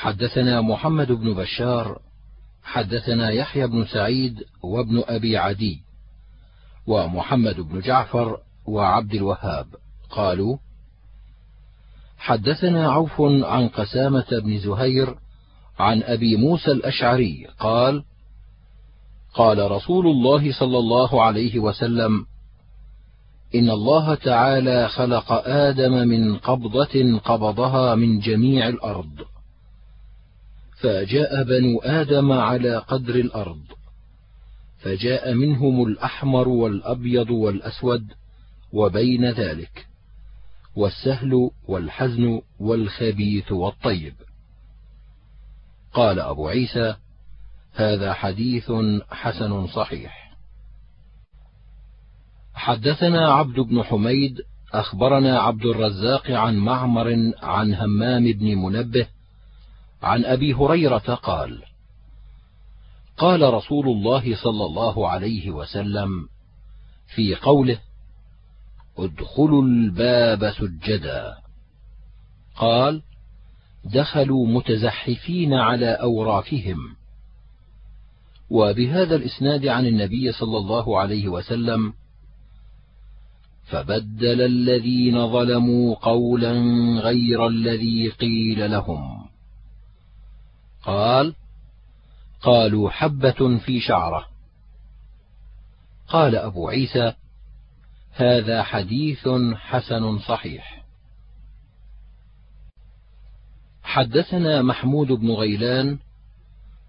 حدثنا محمد بن بشار حدثنا يحيى بن سعيد وابن أبي عدي ومحمد بن جعفر وعبد الوهاب. قالوا حدثنا عوف عن قسامة بن زهير عن أبي موسى الأشعري قال قال رسول الله صلى الله عليه وسلم إن الله تعالى خلق آدم من قبضة قبضها من جميع الأرض. فجاء بنو آدم على قدر الأرض فجاء منهم الأحمر والأبيض والأسود وبين ذلك والسهل والحزن والخبيث والطيب. قال أبو عيسى هذا حديث حسن صحيح. حدثنا عبد بن حميد أخبرنا عبد الرزاق عن معمر عن همام بن منبه عن أبي هريرة قال قال رسول الله صلى الله عليه وسلم في قوله ادخلوا الباب سجدا. قال دخلوا متزحفين على أوراقهم. وبهذا الإسناد عن النبي صلى الله عليه وسلم فبدل الذين ظلموا قولا غير الذي قيل لهم. قال قالوا حبة في شعرة. قال أبو عيسى هذا حديث حسن صحيح. حدثنا محمود بن غيلان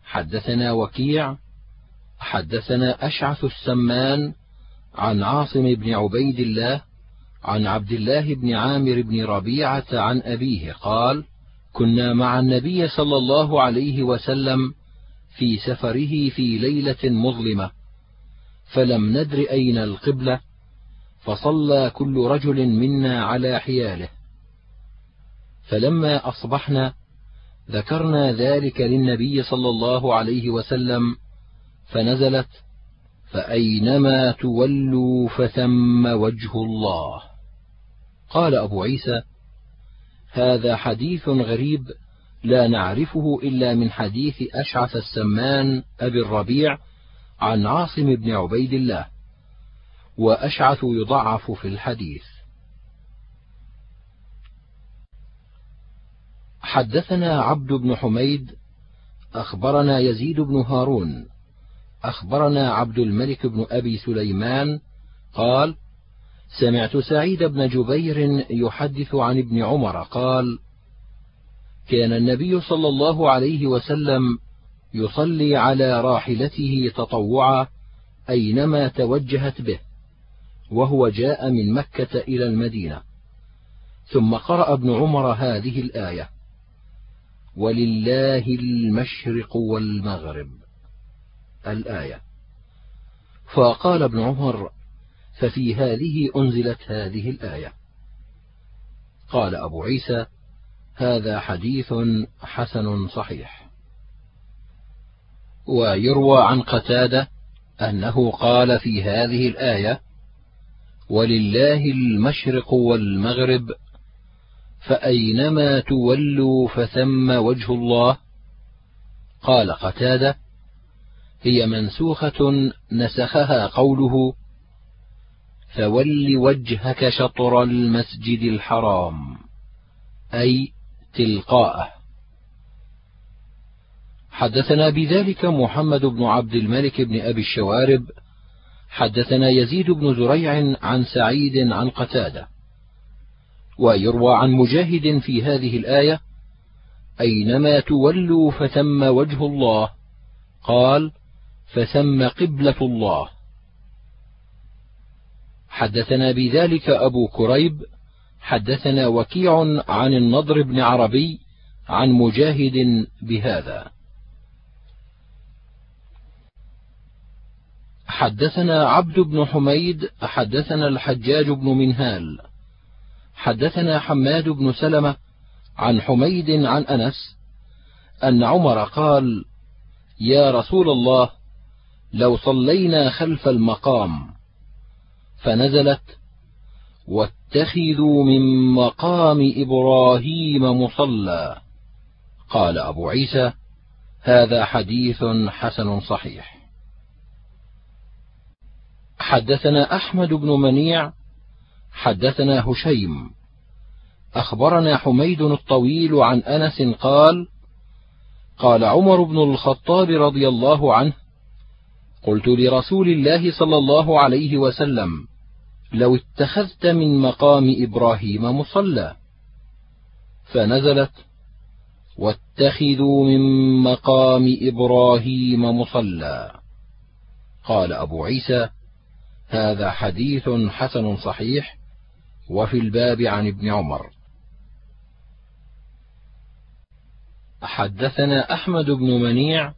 حدثنا وكيع حدثنا أشعث السمان عن عاصم بن عبيد الله عن عبد الله بن عامر بن ربيعة عن أبيه قال كنا مع النبي صلى الله عليه وسلم في سفره في ليلة مظلمة فلم ندر أين القبلة فصلى كل رجل منا على حياله. فلما أصبحنا ذكرنا ذلك للنبي صلى الله عليه وسلم فنزلت فأينما تولوا فثم وجه الله. قال أبو عيسى هذا حديث غريب لا نعرفه إلا من حديث أشعث السمان أبي الربيع عن عاصم بن عبيد الله وأشعث يضعف في الحديث. حدثنا عبد بن حميد أخبرنا يزيد بن هارون أخبرنا عبد الملك بن أبي سليمان قال سمعت سعيد بن جبير يحدث عن ابن عمر قال كان النبي صلى الله عليه وسلم يصلي على راحلته تطوعا أينما توجهت به وهو جاء من مكة إلى المدينة. ثم قرأ ابن عمر هذه الآية ولله المشرق والمغرب. الآية. فقال ابن عمر ففي هذه أنزلت هذه الآية. قال أبو عيسى هذا حديث حسن صحيح. ويروى عن قتادة أنه قال في هذه الآية ولله المشرق والمغرب فأينما تولوا فثم وجه الله. قال قتادة هي منسوخة نسخها قوله فول وجهك شطر المسجد الحرام أي تلقاءه. حدثنا بذلك محمد بن عبد الملك بن أبي الشوارب حدثنا يزيد بن زريع عن سعيد عن قتادة. ويروى عن مجاهد في هذه الآية أينما تولوا فثم وجه الله قال فثم قبلة الله. حدثنا بذلك أبو كريب حدثنا وكيع عن النضر بن عربي عن مجاهد بهذا. حدثنا عبد بن حميد حدثنا الحجاج بن منهال. حدثنا حماد بن سلمة عن حميد عن أنس أن عمر قال يا رسول الله لو صلينا خلف المقام فنزلت واتخذوا من مقام إبراهيم مصلى. قال أبو عيسى هذا حديث حسن صحيح. حدثنا أحمد بن منيع حدثنا هشيم أخبرنا حميد الطويل عن أنس قال قال عمر بن الخطاب رضي الله عنه قلت لرسول الله صلى الله عليه وسلم لو اتخذت من مقام إبراهيم مصلى. فنزلت واتخذوا من مقام إبراهيم مصلى. قال أبو عيسى هذا حديث حسن صحيح وفي الباب عن ابن عمر. حدثنا أحمد بن منيع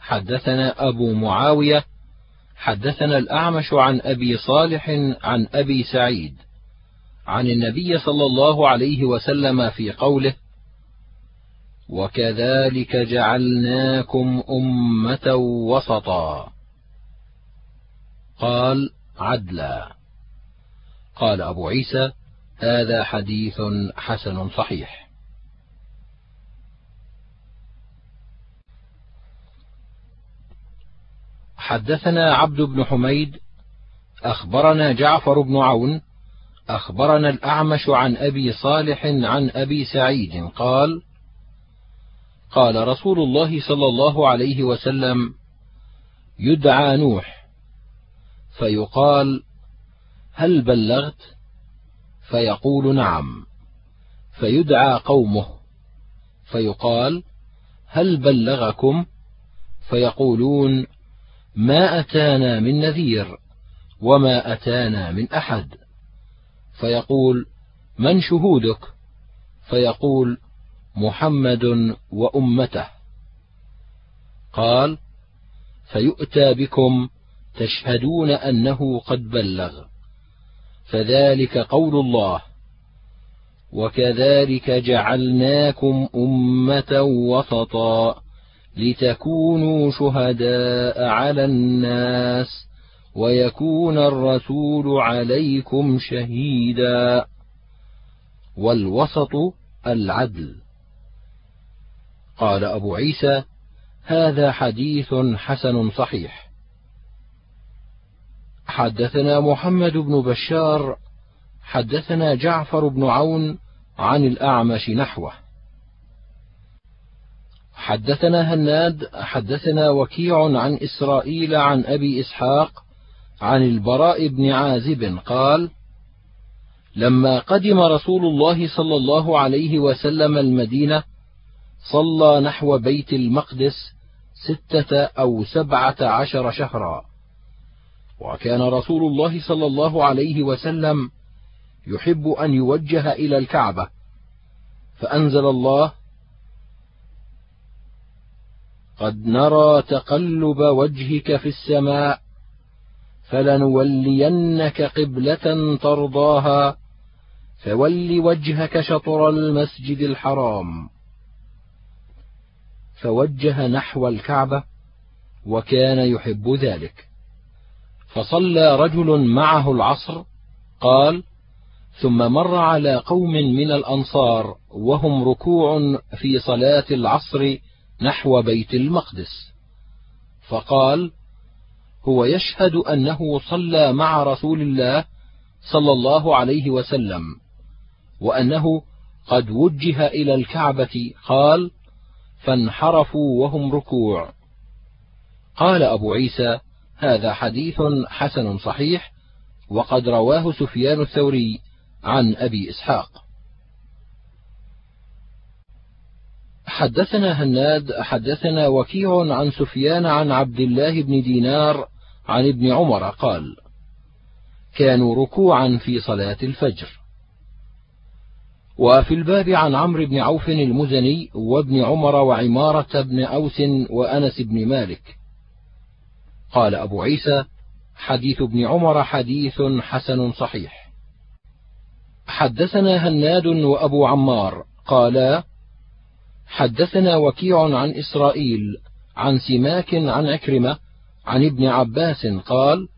حدثنا أبو معاوية حدثنا الأعمش عن أبي صالح عن أبي سعيد عن النبي صلى الله عليه وسلم في قوله وكذلك جعلناكم أمة وسطا قال عدلا قال أبو عيسى هذا حديث حسن صحيح حدثنا عبد بن حميد أخبرنا جعفر بن عون أخبرنا الأعمش عن أبي صالح عن أبي سعيد قال قال رسول الله صلى الله عليه وسلم يدعى نوح فيقال هل بلغت؟ فيقول نعم. فيدعى قومه فيقال هل بلغكم؟ فيقولون ما أتانا من نذير وما أتانا من أحد. فيقول من شهودك؟ فيقول محمد وأمته. قال فيؤتى بكم تشهدون أنه قد بلغ. فذلك قول الله. وكذلك جعلناكم أمة وسطا. لتكونوا شهداء على الناس ويكون الرسول عليكم شهيدا. والوسط العدل. قال أبو عيسى هذا حديث حسن صحيح. حدثنا محمد بن بشار حدثنا جعفر بن عون عن الأعمش نحوه. حدثنا هناد حدثنا وكيع عن إسرائيل عن أبي إسحاق عن البراء بن عازب قال لما قدم رسول الله صلى الله عليه وسلم المدينة صلى نحو بيت المقدس ستة أو سبعة عشر شهرا. وكان رسول الله صلى الله عليه وسلم يحب أن يوجه إلى الكعبة فأنزل الله قد نرى تقلب وجهك في السماء فلنولينك قبلة ترضاها فول وجهك شطر المسجد الحرام. فوجه نحو الكعبة وكان يحب ذلك. فصلى رجل معه العصر قال ثم مر على قوم من الأنصار وهم ركوع في صلاة العصر نحو بيت المقدس. فقال هو يشهد أنه صلى مع رسول الله صلى الله عليه وسلم وأنه قد وجه إلى الكعبة قال فانحرفوا وهم ركوع. قال أبو عيسى هذا حديث حسن صحيح وقد رواه سفيان الثوري عن أبي إسحاق. حدثنا هناد حدثنا وكيع عن سفيان عن عبد الله بن دينار عن ابن عمر قال كانوا ركوعا في صلاة الفجر. وفي الباب عن عمرو بن عوف المزني وابن عمر وعمارة بن أوس وأنس بن مالك. قال أبو عيسى حديث ابن عمر حديث حسن صحيح. حدثنا هناد وأبو عمار قالا حدثنا وكيع عن إسرائيل عن سماك عن عكرمة عن ابن عباس قال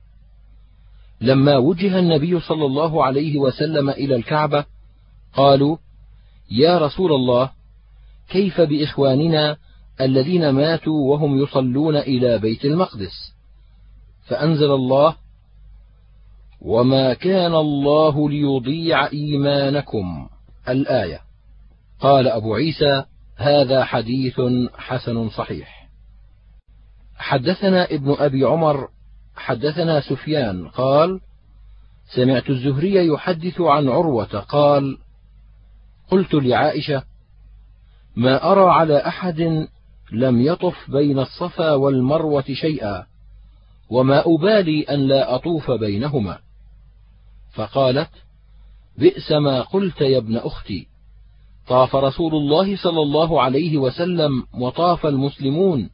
لما وجه النبي صلى الله عليه وسلم إلى الكعبة قالوا يا رسول الله كيف بإخواننا الذين ماتوا وهم يصلون إلى بيت المقدس؟ فأنزل الله وما كان الله ليضيع إيمانكم. الآية. قال أبو عيسى هذا حديث حسن صحيح. حدثنا ابن أبي عمر حدثنا سفيان قال سمعت الزهري يحدث عن عروة قال قلت لعائشة ما أرى على أحد لم يطف بين الصفا والمروة شيئا وما أبالي أن لا أطوف بينهما. فقالت بئس ما قلت يا ابن أختي. طاف رسول الله صلى الله عليه وسلم وطاف المسلمون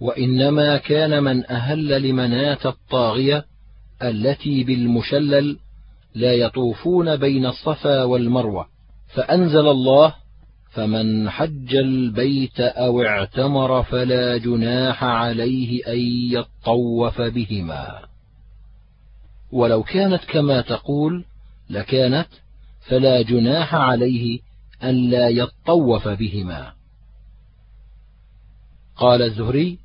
وإنما كان من أهل لمناة الطاغية التي بالمشلل لا يطوفون بين الصفا والمروة فأنزل الله فمن حج البيت أو اعتمر فلا جناح عليه أن يطوف بهما. ولو كانت كما تقول لكانت فلا جناح عليه أن لا يطوف بهما. قال الزهري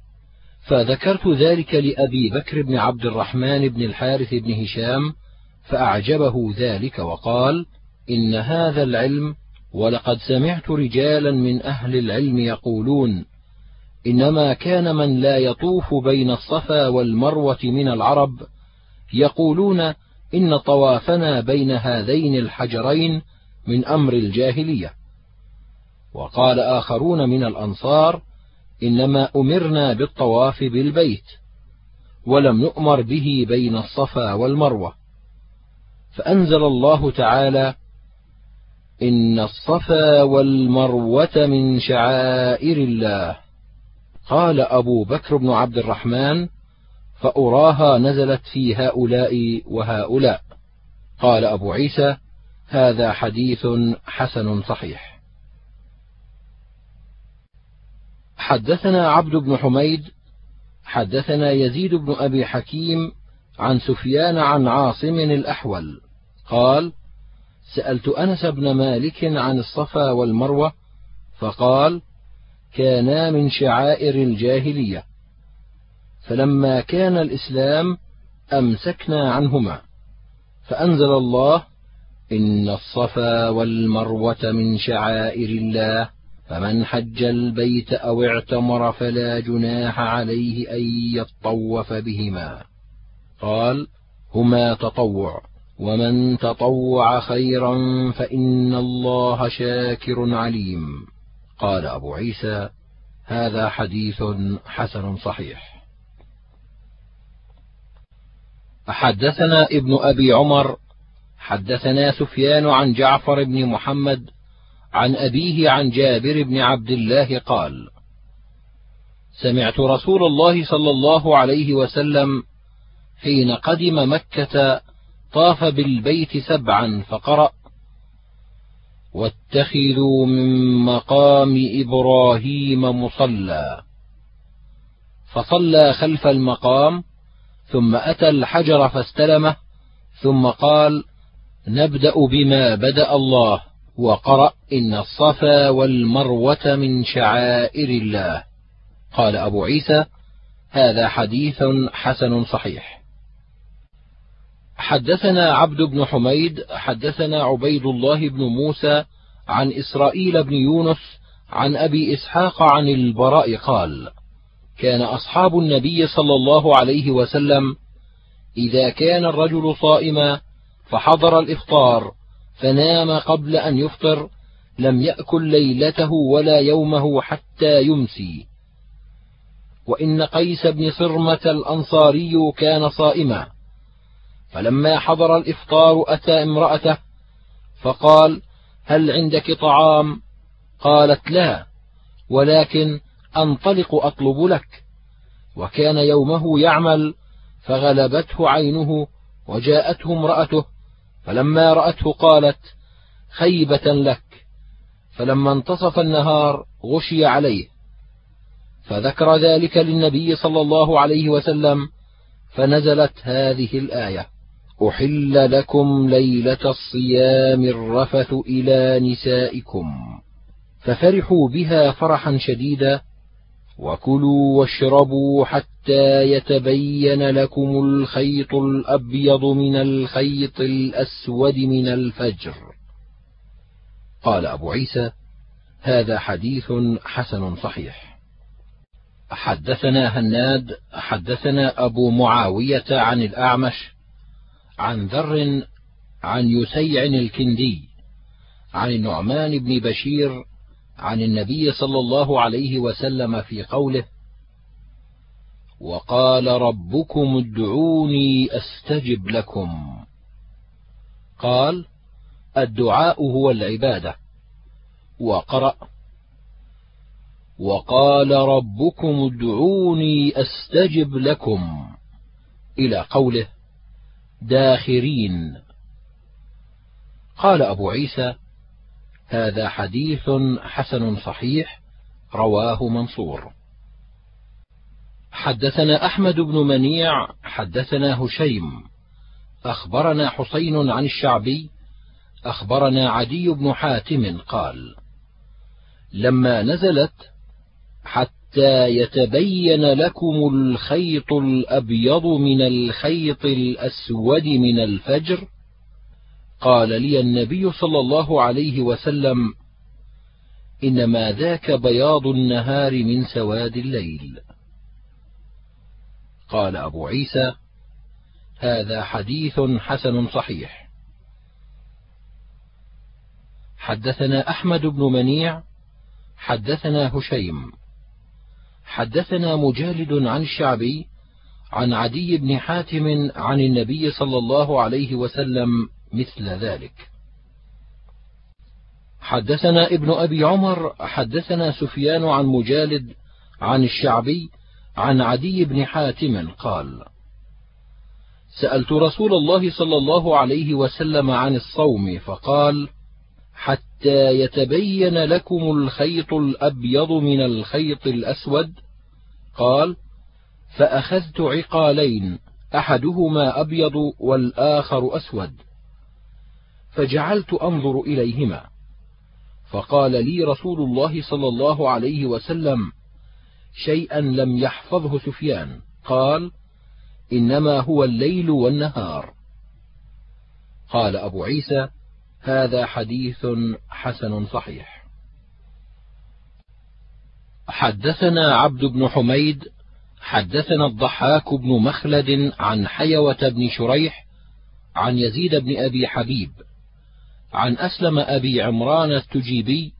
فذكرت ذلك لأبي بكر بن عبد الرحمن بن الحارث بن هشام فأعجبه ذلك وقال إن هذا العلم ولقد سمعت رجالا من أهل العلم يقولون إنما كان من لا يطوف بين الصفا والمروة من العرب يقولون إن طوافنا بين هذين الحجرين من أمر الجاهلية. وقال آخرون من الأنصار إنما أمرنا بالطواف بالبيت ولم نؤمر به بين الصفا والمروة. فأنزل الله تعالى إن الصفا والمروة من شعائر الله. قال أبو بكر بن عبد الرحمن فأراها نزلت في هؤلاء وهؤلاء. قال أبو عيسى هذا حديث حسن صحيح. حدثنا عبد بن حميد حدثنا يزيد بن أبي حكيم عن سفيان عن عاصم الأحول. قال سألت أنس بن مالك عن الصفا والمروة فقال كانا من شعائر الجاهلية. فلما كان الإسلام أمسكنا عنهما فأنزل الله إن الصفا والمروة من شعائر الله فمن حج البيت أو اعتمر فلا جناح عليه أن يطوف بهما. قال هما تطوع ومن تطوع خيرا فإن الله شاكر عليم. قال أبو عيسى هذا حديث حسن صحيح. حدثنا ابن أبي عمر حدثنا سفيان عن جعفر بن محمد عن أبيه عن جابر بن عبد الله قال سمعت رسول الله صلى الله عليه وسلم حين قدم مكة طاف بالبيت سبعا فقرأ واتخذوا من مقام إبراهيم مصلى فصلى خلف المقام ثم أتى الحجر فاستلمه ثم قال نبدأ بما بدأ الله وقرأ إن الصفا والمروة من شعائر الله. قال أبو عيسى هذا حديث حسن صحيح. حدثنا عبد بن حميد حدثنا عبيد الله بن موسى عن إسرائيل بن يونس عن أبي إسحاق عن البراء قال كان أصحاب النبي صلى الله عليه وسلم إذا كان الرجل صائما فحضر الإفطار فنام قبل أن يفطر لم يأكل ليلته ولا يومه حتى يمسي. وإن قيس بن صرمة الأنصاري كان صائما. فلما حضر الإفطار أتى امرأته فقال هل عندك طعام؟ قالت لا ولكن أنطلق أطلب لك. وكان يومه يعمل فغلبته عينه وجاءته امرأته فلما رأته قالت خيبة لك. فلما انتصف النهار غشي عليه. فذكر ذلك للنبي صلى الله عليه وسلم فنزلت هذه الآية أحل لكم ليلة الصيام الرفث إلى نسائكم. ففرحوا بها فرحا شديدا وكلوا واشربوا حتى يتبين لكم الخيط الأبيض من الخيط الأسود من الفجر. قال أبو عيسى هذا حديث حسن صحيح. حدثنا هناد حدثنا أبو معاوية عن الأعمش عن ذر عن يسيع الكندي عن النعمان بن بشير عن النبي صلى الله عليه وسلم في قوله وقال ربكم ادعوني أستجب لكم. قال الدعاء هو العبادة. وقرأ وقال ربكم ادعوني أستجب لكم. إلى قوله داخرين. قال أبو عيسى هذا حديث حسن صحيح رواه منصور. حدثنا أحمد بن منيع حدثنا هشيم. أخبرنا حسين عن الشعبي أخبرنا عدي بن حاتم قال لما نزلت حتى يتبين لكم الخيط الأبيض من الخيط الأسود من الفجر قال لي النبي صلى الله عليه وسلم إنما ذاك بياض النهار من سواد الليل. قال أبو عيسى هذا حديث حسن صحيح. حدثنا أحمد بن منيع حدثنا هشيم حدثنا مجالد عن الشعبي عن عدي بن حاتم عن النبي صلى الله عليه وسلم مثل ذلك. حدثنا ابن أبي عمر حدثنا سفيان عن مجالد عن الشعبي عن عدي بن حاتم قال سألت رسول الله صلى الله عليه وسلم عن الصوم فقال حتى يتبين لكم الخيط الأبيض من الخيط الأسود؟ قال فأخذت عقالين أحدهما أبيض والآخر أسود. فجعلت أنظر إليهما. فقال لي رسول الله صلى الله عليه وسلم شيئا لم يحفظه سفيان. قال إنما هو الليل والنهار. قال أبو عيسى هذا حديث حسن صحيح. حدثنا عبد بن حميد حدثنا الضحاك بن مخلد عن حيوة بن شريح عن يزيد بن أبي حبيب. عن أسلم أبي عمران التجيبي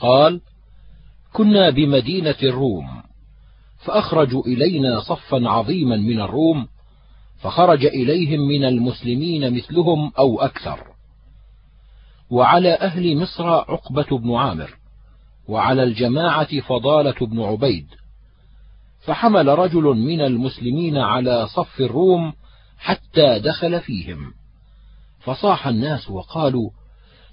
قال كنا بمدينة الروم فاخرجوا إلينا صفا عظيما من الروم فخرج إليهم من المسلمين مثلهم أو أكثر. وعلى أهل مصر عقبة بن عامر وعلى الجماعة فضالة بن عبيد. فحمل رجل من المسلمين على صف الروم حتى دخل فيهم. فصاح الناس وقالوا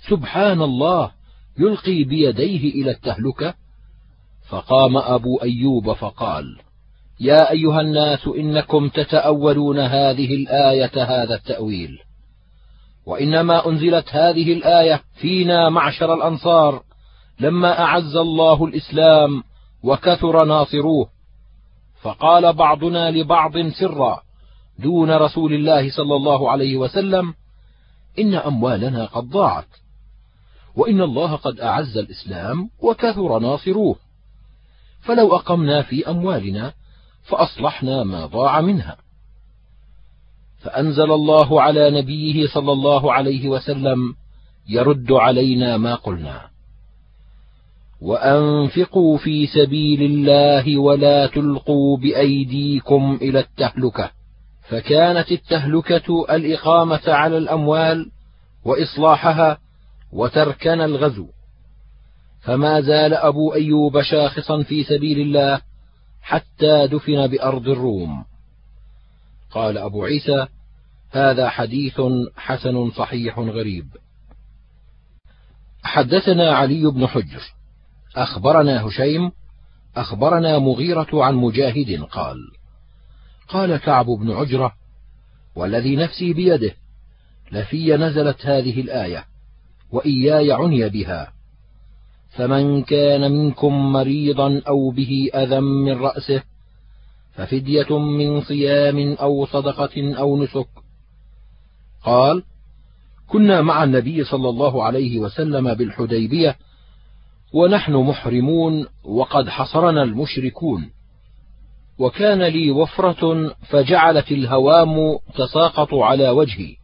سبحان الله يلقي بيديه إلى التهلكة؟ فقام أبو أيوب فقال يا أيها الناس إنكم تتأولون هذه الآية هذا التأويل. وإنما أنزلت هذه الآية فينا معشر الأنصار لما أعز الله الإسلام وكثر ناصروه. فقال بعضنا لبعض سرا دون رسول الله صلى الله عليه وسلم إن أموالنا قد ضاعت. وإن الله قد أعز الإسلام وكثر ناصروه. فلو أقمنا في أموالنا فأصلحنا ما ضاع منها. فأنزل الله على نبيه صلى الله عليه وسلم يرد علينا ما قلنا. وأنفقوا في سبيل الله ولا تلقوا بأيديكم إلى التهلكة. فكانت التهلكة الإقامة على الأموال وإصلاحها وتركن الغزو. فما زال أبو أيوب شاخصا في سبيل الله حتى دفن بأرض الروم. قال أبو عيسى هذا حديث حسن صحيح غريب. حدثنا علي بن حجر. أخبرنا هشيم. أخبرنا مغيرة عن مجاهد قال قال كعب بن عجرة والذي نفسي بيده لفي نزلت هذه الآية. وإياي عني بها. فمن كان منكم مريضا أو به أذى من رأسه ففدية من صيام أو صدقة أو نسك. قال كنا مع النبي صلى الله عليه وسلم بالحديبية ونحن محرمون وقد حصرنا المشركون. وكان لي وفرة فجعلت الهوام تساقط على وجهي.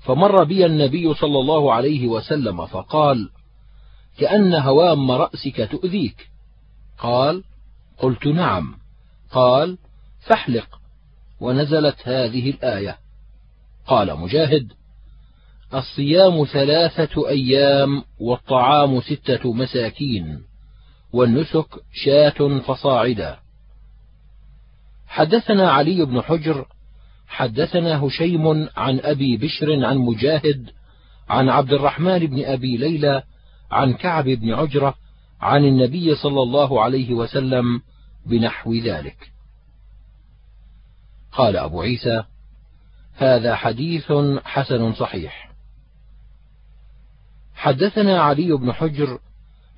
فمر بي النبي صلى الله عليه وسلم فقال كأن هوام رأسك تؤذيك. قال قلت نعم. قال فاحلق. ونزلت هذه الآية. قال مجاهد الصيام ثلاثة أيام والطعام ستة مساكين والنسك شاة فصاعدا. حدثنا علي بن حجر حدثنا هشيم عن أبي بشر عن مجاهد عن عبد الرحمن بن أبي ليلى عن كعب بن عجرة عن النبي صلى الله عليه وسلم بنحو ذلك. قال أبو عيسى هذا حديث حسن صحيح. حدثنا علي بن حجر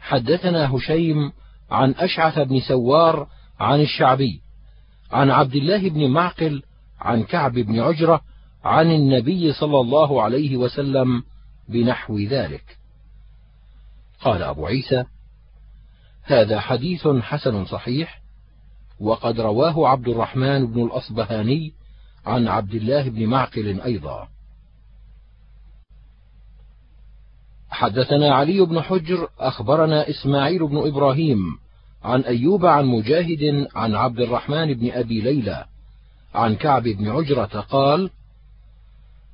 حدثنا هشيم عن أشعث بن سوار عن الشعبي عن عبد الله بن معقل عن كعب بن عجرة عن النبي صلى الله عليه وسلم بنحو ذلك. قال أبو عيسى هذا حديث حسن صحيح وقد رواه عبد الرحمن بن الأصبهاني عن عبد الله بن معقل أيضا. حدثنا علي بن حجر أخبرنا إسماعيل بن إبراهيم عن أيوب عن مجاهد عن عبد الرحمن بن أبي ليلى عن كعب بن عجرة قال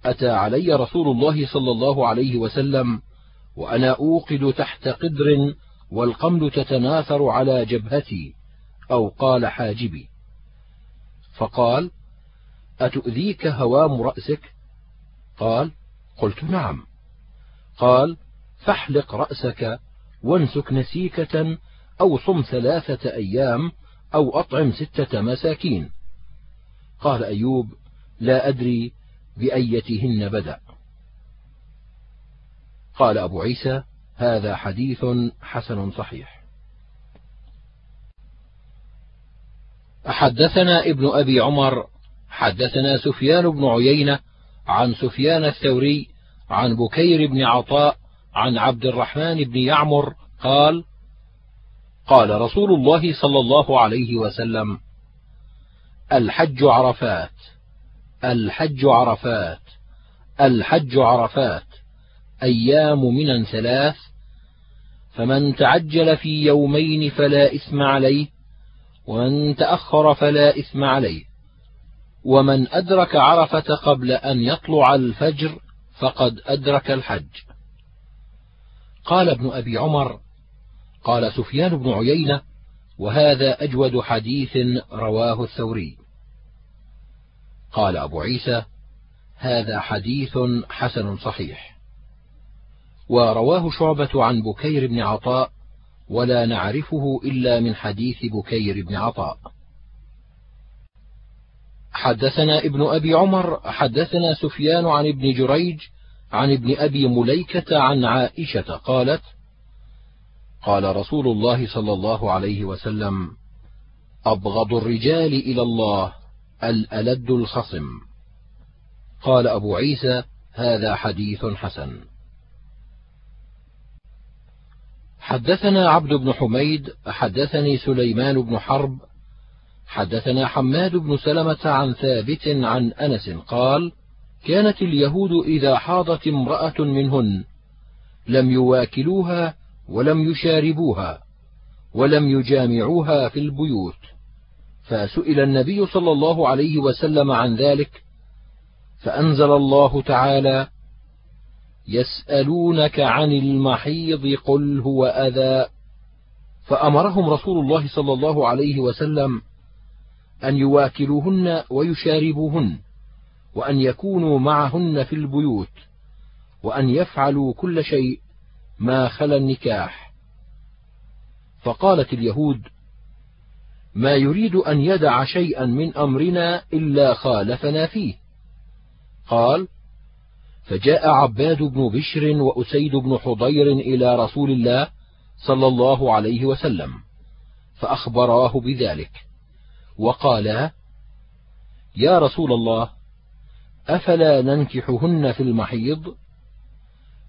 أتى علي رسول الله صلى الله عليه وسلم وأنا أوقد تحت قدر والقمل تتناثر على جبهتي أو قال حاجبي. فقال أتؤذيك هوام رأسك؟ قال قلت نعم. قال فاحلق رأسك وانسك نسيكة أو صم ثلاثة أيام أو أطعم ستة مساكين. قال أيوب لا أدري بأيتهن بدأ. قال أبو عيسى هذا حديث حسن صحيح. حدثنا ابن أبي عمر حدثنا سفيان بن عيينة عن سفيان الثوري عن بكير بن عطاء عن عبد الرحمن بن يعمر قال قال رسول الله صلى الله عليه وسلم الحج عرفات الحج عرفات الحج عرفات أيام من ثلاث فمن تعجل في يومين فلا إثم عليه ومن تأخر فلا إثم عليه ومن أدرك عرفة قبل أن يطلع الفجر فقد أدرك الحج. قال ابن أبي عمر قال سفيان بن عيينة وهذا أجود حديث رواه الثوري. قال أبو عيسى هذا حديث حسن صحيح. ورواه شعبة عن بكير بن عطاء ولا نعرفه إلا من حديث بكير بن عطاء. حدثنا ابن أبي عمر حدثنا سفيان عن ابن جريج عن ابن أبي مليكة عن عائشة قالت قال رسول الله صلى الله عليه وسلم أبغض الرجال إلى الله الألد الخصم. قال أبو عيسى هذا حديث حسن. حدثنا عبد بن حميد حدثني سليمان بن حرب حدثنا حماد بن سلمة عن ثابت عن أنس قال كانت اليهود إذا حاضت امرأة منهن لم يواكلوها ولم يشاربوها ولم يجامعوها في البيوت. فسئل النبي صلى الله عليه وسلم عن ذلك فأنزل الله تعالى يسألونك عن المحيض قل هو أذى. فأمرهم رسول الله صلى الله عليه وسلم أن يواكلوهن ويشاربوهن وأن يكونوا معهن في البيوت وأن يفعلوا كل شيء ما خلا النكاح. فقالت اليهود ما يريد أن يدع شيئا من أمرنا إلا خالفنا فيه. قال فجاء عباد بن بشر وأسيد بن حضير إلى رسول الله صلى الله عليه وسلم فأخبراه بذلك وقالا يا رسول الله أفلا ننكحهن في المحيض؟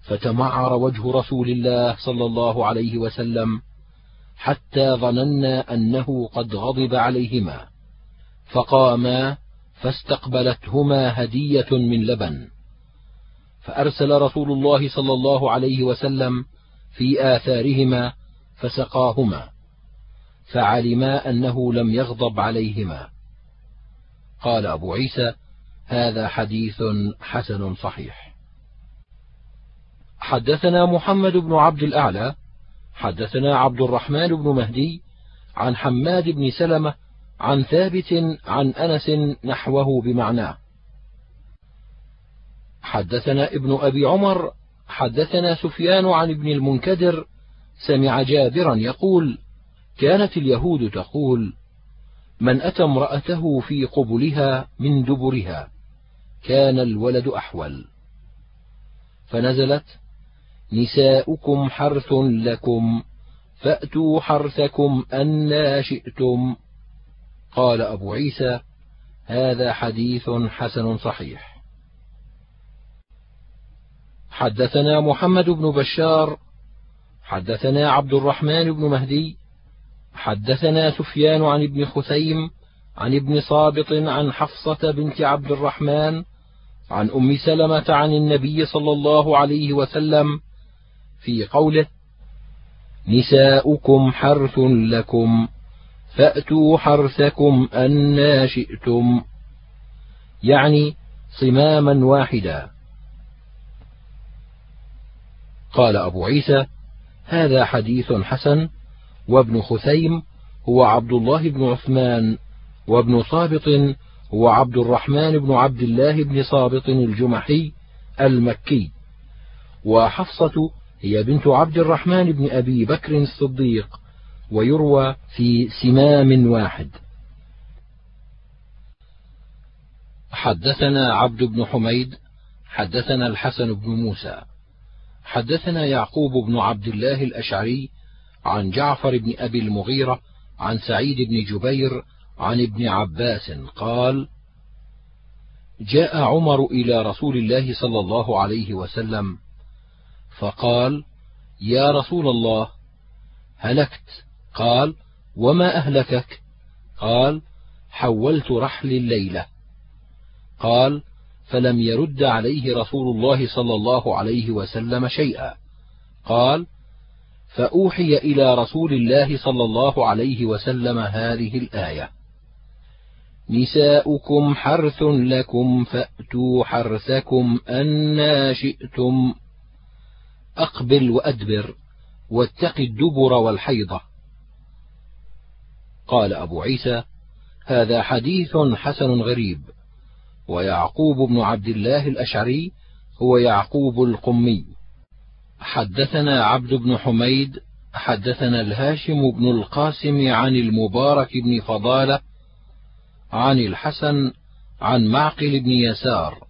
فتمعر وجه رسول الله صلى الله عليه وسلم حتى ظننا أنه قد غضب عليهما فقاما فاستقبلتهما هدية من لبن. فأرسل رسول الله صلى الله عليه وسلم في آثارهما فسقاهما فعلما أنه لم يغضب عليهما. قال أبو عيسى هذا حديث حسن صحيح. حدثنا محمد بن عبد الأعلى حدثنا عبد الرحمن بن مهدي عن حماد بن سلمة عن ثابت عن أنس نحوه بمعناه حدثنا ابن أبي عمر حدثنا سفيان عن ابن المنكدر سمع جابرا يقول كانت اليهود تقول من أتى امرأته في قبلها من دبرها كان الولد أحول فنزلت نساؤكم حرث لكم فأتوا حرثكم أنا شئتم. قال أبو عيسى هذا حديث حسن صحيح. حدثنا محمد بن بشار حدثنا عبد الرحمن بن مهدي حدثنا سفيان عن ابن خثيم عن ابن صابط عن حفصة بنت عبد الرحمن عن أم سلمة عن النبي صلى الله عليه وسلم في قوله نساؤكم حرث لكم فأتوا حرثكم أنا شئتم يعني صماما واحدا. قال أبو عيسى هذا حديث حسن وابن خثيم هو عبد الله بن عثمان وابن صابط هو عبد الرحمن بن عبد الله بن صابط الجمحي المكي وحفصة هي بنت عبد الرحمن بن أبي بكر الصديق ويروى في سمام واحد. حدثنا عبد بن حميد حدثنا الحسن بن موسى حدثنا يعقوب بن عبد الله الأشعري عن جعفر بن أبي المغيرة عن سعيد بن جبير عن ابن عباس قال جاء عمر إلى رسول الله صلى الله عليه وسلم فقال يا رسول الله هلكت. قال وما أهلكك؟ قال حولت رحل الليلة. قال فلم يرد عليه رسول الله صلى الله عليه وسلم شيئا. قال فأوحي إلى رسول الله صلى الله عليه وسلم هذه الآية نساؤكم حرث لكم فأتوا حرثكم أنا شئتم أقبل وأدبر واتق الدبر والحيضة. قال أبو عيسى هذا حديث حسن غريب. ويعقوب بن عبد الله الأشعري هو يعقوب القمي. حدثنا عبد بن حميد حدثنا الهاشم بن القاسم عن المبارك بن فضالة عن الحسن عن معقل بن يسار.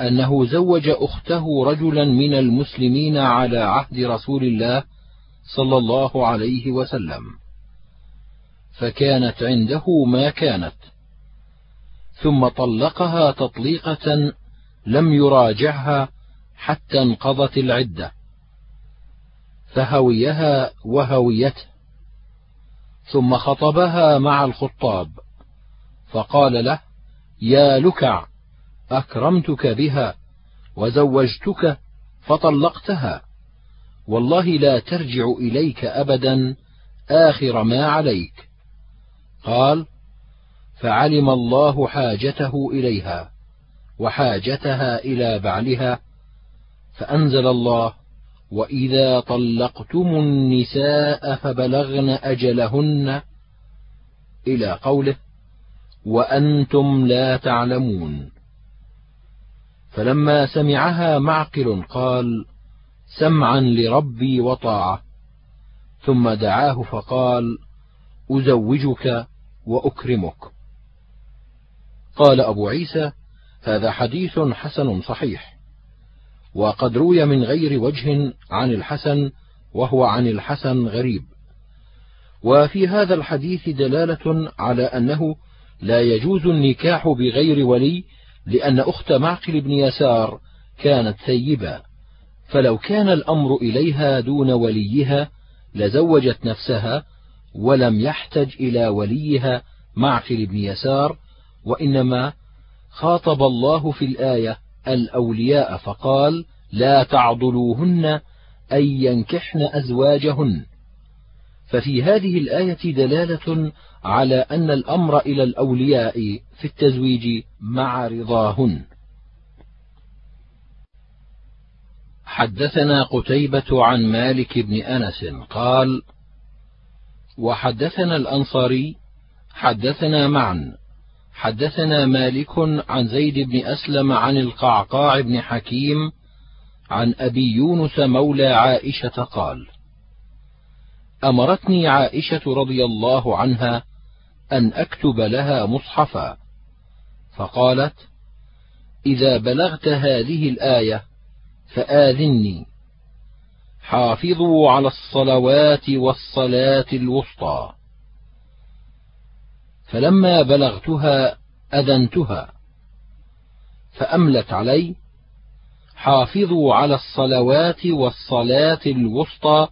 أنه زوج أخته رجلا من المسلمين على عهد رسول الله صلى الله عليه وسلم فكانت عنده ما كانت ثم طلقها تطليقة لم يراجعها حتى انقضت العدة فهويها وهويته ثم خطبها مع الخطاب فقال له يا لكع أكرمتك بها وزوجتك فطلقتها. والله لا ترجع إليك أبدا آخر ما عليك. قال فعلم الله حاجته إليها وحاجتها إلى بعلها فأنزل الله وإذا طلقتم النساء فبلغن أجلهن. إلى قوله وأنتم لا تعلمون. فلما سمعها معقل قال سمعا لربي وطاعة. ثم دعاه فقال أزوجك وأكرمك. قال أبو عيسى هذا حديث حسن صحيح. وقد روي من غير وجه عن الحسن وهو عن الحسن غريب. وفي هذا الحديث دلالة على أنه لا يجوز النكاح بغير ولي لأن أخت معقل بن يسار كانت ثيبا فلو كان الأمر إليها دون وليها لزوجت نفسها ولم يحتج إلى وليها معقل بن يسار وإنما خاطب الله في الآية الأولياء فقال لا تعضلوهن أن ينكحن أزواجهن ففي هذه الآية دلالة على أن الأمر إلى الأولياء في التزويج مع رضاهن. حدثنا قتيبة عن مالك بن أنس قال: وحدثنا الأنصاري حدثنا معا حدثنا مالك عن زيد بن أسلم عن القعقاع بن حكيم عن أبي يونس مولى عائشة قال: أمرتني عائشة رضي الله عنها أن أكتب لها مصحفا، فقالت: إذا بلغت هذه الآية فآذني. حافظوا على الصلوات والصلاة الوسطى. فلما بلغتها أذنتها. فأملت علي حافظوا على الصلوات والصلاة الوسطى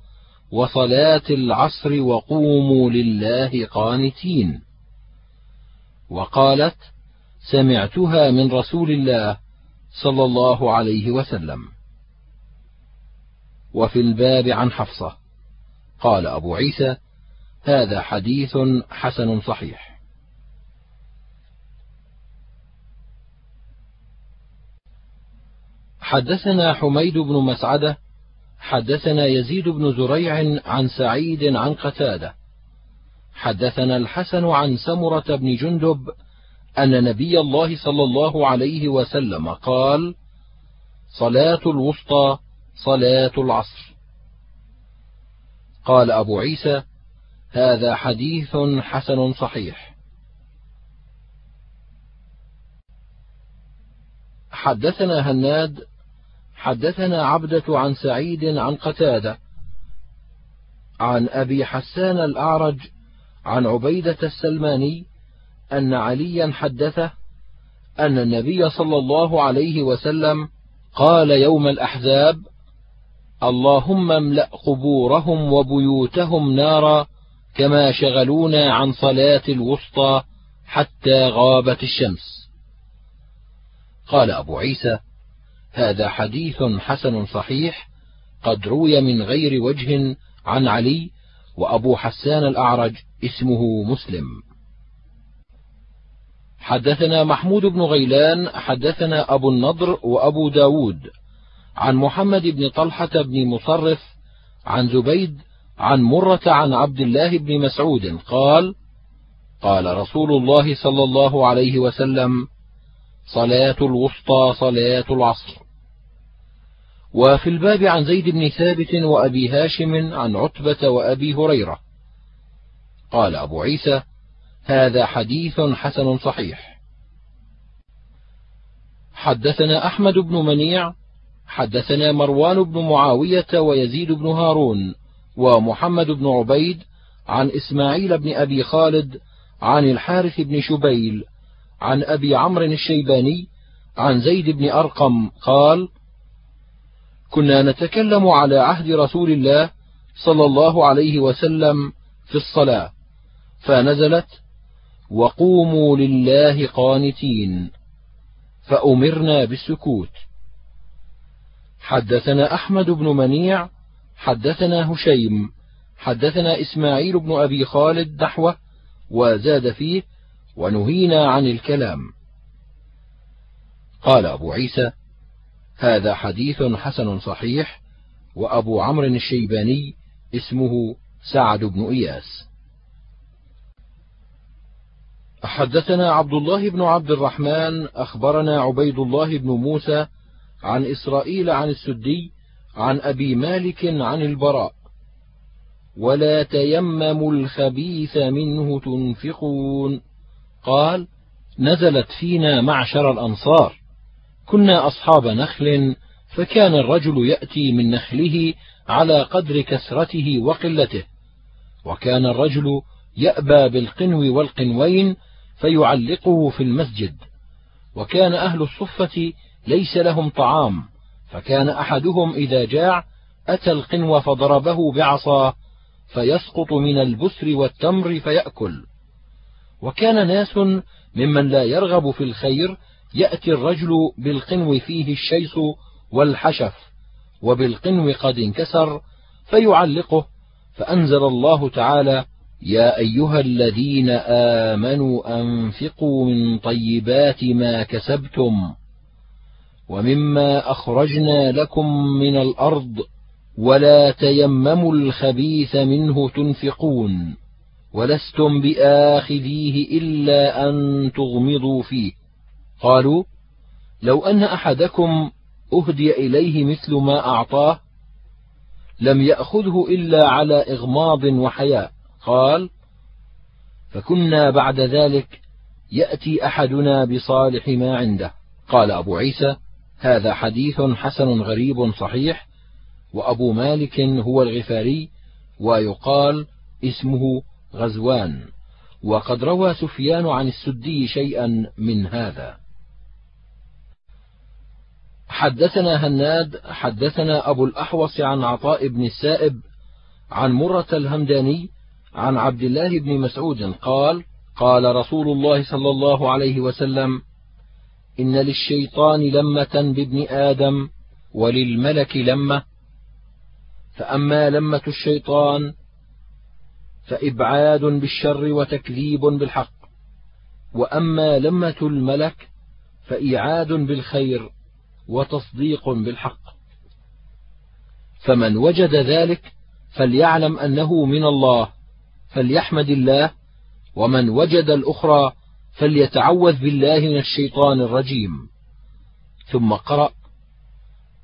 وصلاة العصر وقوموا لله قانتين. وقالت سمعتها من رسول الله صلى الله عليه وسلم. وفي الباب عن حفصة. قال أبو عيسى هذا حديث حسن صحيح. حدثنا حميد بن مسعدة حدثنا يزيد بن زريع عن سعيد عن قتادة. حدثنا الحسن عن سمرة بن جندب أن نبي الله صلى الله عليه وسلم قال: صلاة الوسطى صلاة العصر. قال أبو عيسى هذا حديث حسن صحيح. حدثنا هناد حدثنا عبدة عن سعيد عن قتادة عن أبي حسان الأعرج عن عبيدة السلماني أن عليا حدثه أن النبي صلى الله عليه وسلم قال يوم الأحزاب اللهم املأ قبورهم وبيوتهم نارا كما شغلونا عن صلاة الوسطى حتى غابت الشمس. قال أبو عيسى: هذا حديث حسن صحيح قد روي من غير وجه عن علي وأبو حسان الأعرج اسمه مسلم. حدثنا محمود بن غيلان حدثنا أبو النضر وأبو داود عن محمد بن طلحة بن مصرف عن زبيد عن مرة عن عبد الله بن مسعود قال: قال رسول الله صلى الله عليه وسلم: صلاة الوسطى صلاة العصر. وفي الباب عن زيد بن ثابت وأبي هاشم عن عتبة وأبي هريرة. قال أبو عيسى: هذا حديث حسن صحيح. حدثنا أحمد بن منيع حدثنا مروان بن معاوية ويزيد بن هارون ومحمد بن عبيد عن إسماعيل بن أبي خالد عن الحارث بن شبيل عن أبي عمرو الشيباني عن زيد بن أرقم قال: كنا نتكلم على عهد رسول الله صلى الله عليه وسلم في الصلاة، فنزلت: وقوموا لله قانتين، فأمرنا بالسكوت. حدثنا أحمد بن منيع حدثنا هشيم حدثنا إسماعيل بن أبي خالد نحوه وزاد فيه ونهينا عن الكلام قال أبو عيسى هذا حديث حسن صحيح وأبو عمرو الشيباني اسمه سعد بن إياس. حدثنا عبد الله بن عبد الرحمن أخبرنا عبيد الله بن موسى عن إسرائيل عن السدي عن أبي مالك عن البراء. ولا تيمموا الخبيث منه تنفقون. قال نزلت فينا معشر الأنصار. كنا أصحاب نخل فكان الرجل يأتي من نخله على قدر كثرته وقلته. وكان الرجل يأبى بالقنو والقنوين فيعلقه في المسجد. وكان أهل الصفة ليس لهم طعام فكان أحدهم إذا جاع أتى القنو فضربه بعصاه فيسقط من البسر والتمر فيأكل. وكان ناس ممن لا يرغب في الخير يأتي الرجل بالقنو فيه الشيس والحشف وبالقنو قد انكسر فيعلقه. فأنزل الله تعالى يا أيها الذين آمنوا أنفقوا من طيبات ما كسبتم ومما أخرجنا لكم من الأرض ولا تيمموا الخبيث منه تنفقون ولستم بآخذيه إلا أن تغمضوا فيه. قالوا لو أن أحدكم أهدي إليه مثل ما أعطاه لم يأخذه إلا على إغماض وحياء. قال فكنا بعد ذلك يأتي أحدنا بصالح ما عنده. قال أبو عيسى هذا حديث حسن غريب صحيح وأبو مالك هو الغفاري ويقال اسمه غزوان. وقد روى سفيان عن السدي شيئا من هذا. حدثنا هناد حدثنا أبو الأحوص عن عطاء بن السائب عن مرة الهمداني عن عبد الله بن مسعود قال قال رسول الله صلى الله عليه وسلم إن للشيطان لمة بابن آدم وللملك لمة فأما لمة الشيطان فإبعاد بالشر وتكذيب بالحق وأما لمة الملك فإيعاد بالخير. وتصديق بالحق. فمن وجد ذلك فليعلم أنه من الله فليحمد الله ومن وجد الأخرى فليتعوذ بالله من الشيطان الرجيم. ثم قرأ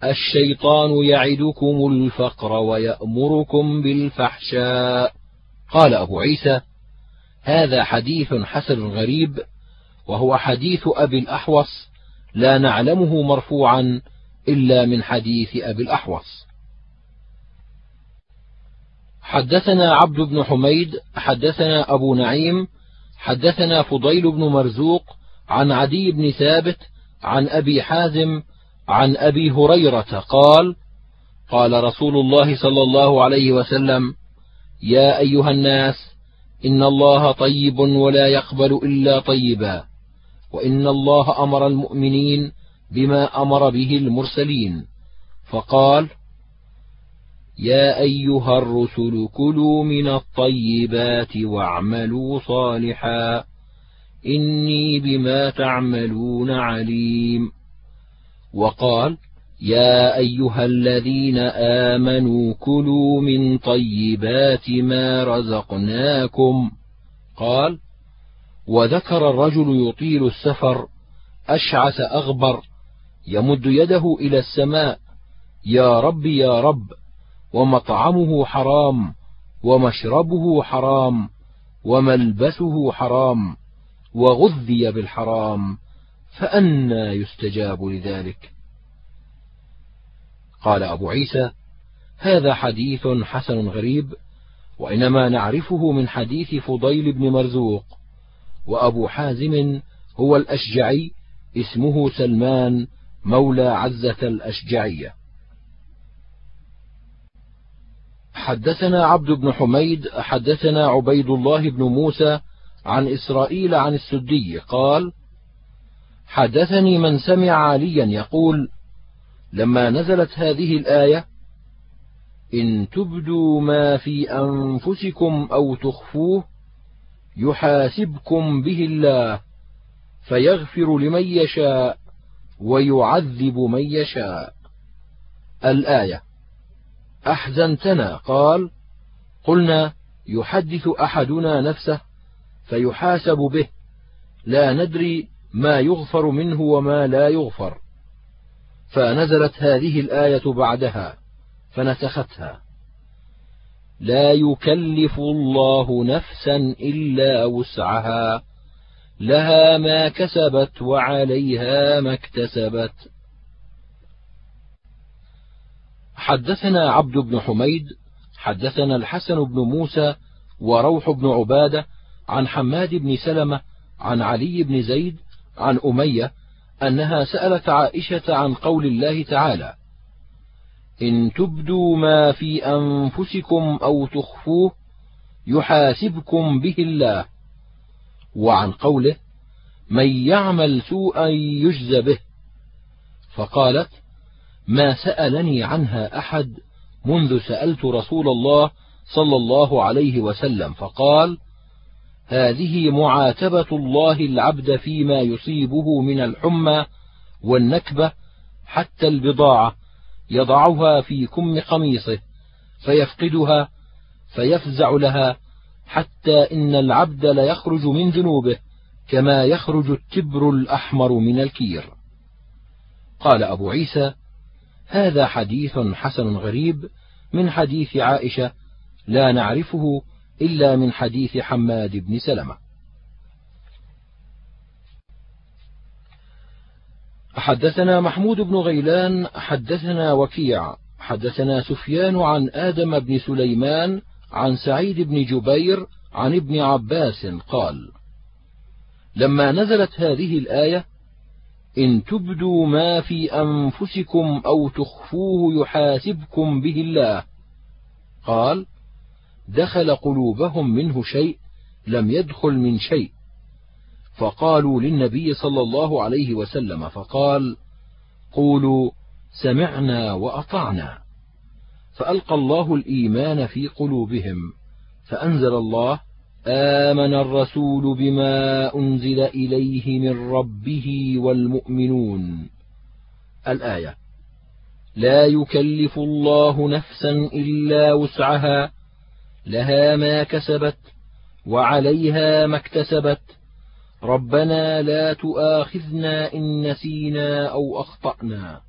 الشيطان يعدكم الفقر ويأمركم بالفحشاء. قال أبو عيسى هذا حديث حسن غريب وهو حديث أبي الأحوص لا نعلمه مرفوعا إلا من حديث أبي الأحوص. حدثنا عبد بن حميد حدثنا أبو نعيم حدثنا فضيل بن مرزوق عن عدي بن ثابت عن أبي حازم عن أبي هريرة قال قال رسول الله صلى الله عليه وسلم يا أيها الناس إن الله طيب ولا يقبل إلا طيبا. وإن الله أمر المؤمنين بما أمر به المرسلين. فقال يا أيها الرسل كلوا من الطيبات واعملوا صالحا. إني بما تعملون عليم. وقال يا أيها الذين آمنوا كلوا من طيبات ما رزقناكم. قال وذكر الرجل يطيل السفر أشعث أغبر يمد يده إلى السماء يا رب يا رب ومطعمه حرام ومشربه حرام وملبسه حرام وغذي بالحرام فأنى يستجاب لذلك. قال أبو عيسى هذا حديث حسن غريب وإنما نعرفه من حديث فضيل بن مرزوق. وأبو حازم هو الأشجعي اسمه سلمان مولى عزة الأشجعية. حدثنا عبد بن حميد حدثنا عبيد الله بن موسى عن إسرائيل عن السدي قال حدثني من سمع عليا يقول لما نزلت هذه الآية إن تبدوا ما في أنفسكم أو تخفوه يحاسبكم به الله فيغفر لمن يشاء ويعذب من يشاء. الآية أحزنتنا قال قلنا يحدث أحدنا نفسه فيحاسب به لا ندري ما يغفر منه وما لا يغفر. فنزلت هذه الآية بعدها فنسختها. لا يكلف الله نفسا إلا وسعها. لها ما كسبت وعليها ما اكتسبت. حدثنا عبد بن حميد حدثنا الحسن بن موسى وروح بن عبادة عن حماد بن سلمة عن علي بن زيد عن أمية أنها سألت عائشة عن قول الله تعالى إن تبدوا ما في أنفسكم أو تخفوه يحاسبكم به الله. وعن قوله من يعمل سوءا يجز به. فقالت ما سألني عنها أحد منذ سألت رسول الله صلى الله عليه وسلم. فقال هذه معاتبة الله العبد فيما يصيبه من الحمى والنكبة حتى البضاعة. يضعها في كم قميصه فيفقدها فيفزع لها حتى إن العبد ليخرج من ذنوبه كما يخرج التبر الأحمر من الكير. قال أبو عيسى هذا حديث حسن غريب من حديث عائشة لا نعرفه إلا من حديث حماد بن سلمة. حدثنا محمود بن غيلان حدثنا وكيع حدثنا سفيان عن آدم بن سليمان عن سعيد بن جبير عن ابن عباس قال لما نزلت هذه الآية إن تبدوا ما في أنفسكم أو تخفوه يحاسبكم به الله. قال دخل قلوبهم منه شيء لم يدخل من شيء. فقالوا للنبي صلى الله عليه وسلم فقال قولوا سمعنا وأطعنا. فألقى الله الإيمان في قلوبهم فأنزل الله آمن الرسول بما أنزل إليه من ربه والمؤمنون. الآية لا يكلف الله نفسا إلا وسعها لها ما كسبت وعليها ما اكتسبت ربنا لا تؤاخذنا إن نسينا أو أخطأنا.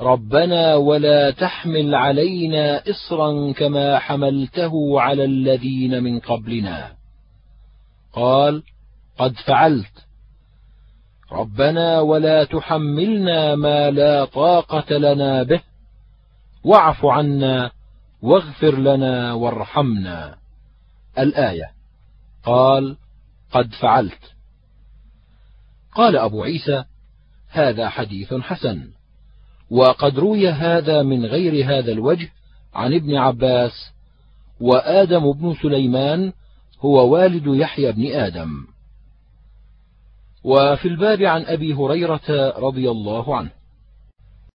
ربنا ولا تحمل علينا اصرا كما حملته على الذين من قبلنا. قال قد فعلت. ربنا ولا تحملنا ما لا طاقة لنا به. واعف عنا واغفر لنا وارحمنا. الآية قال قد فعلت. قال أبو عيسى هذا حديث حسن وقد روي هذا من غير هذا الوجه عن ابن عباس وآدم بن سليمان هو والد يحيى بن آدم. وفي الباب عن أبي هريرة رضي الله عنه.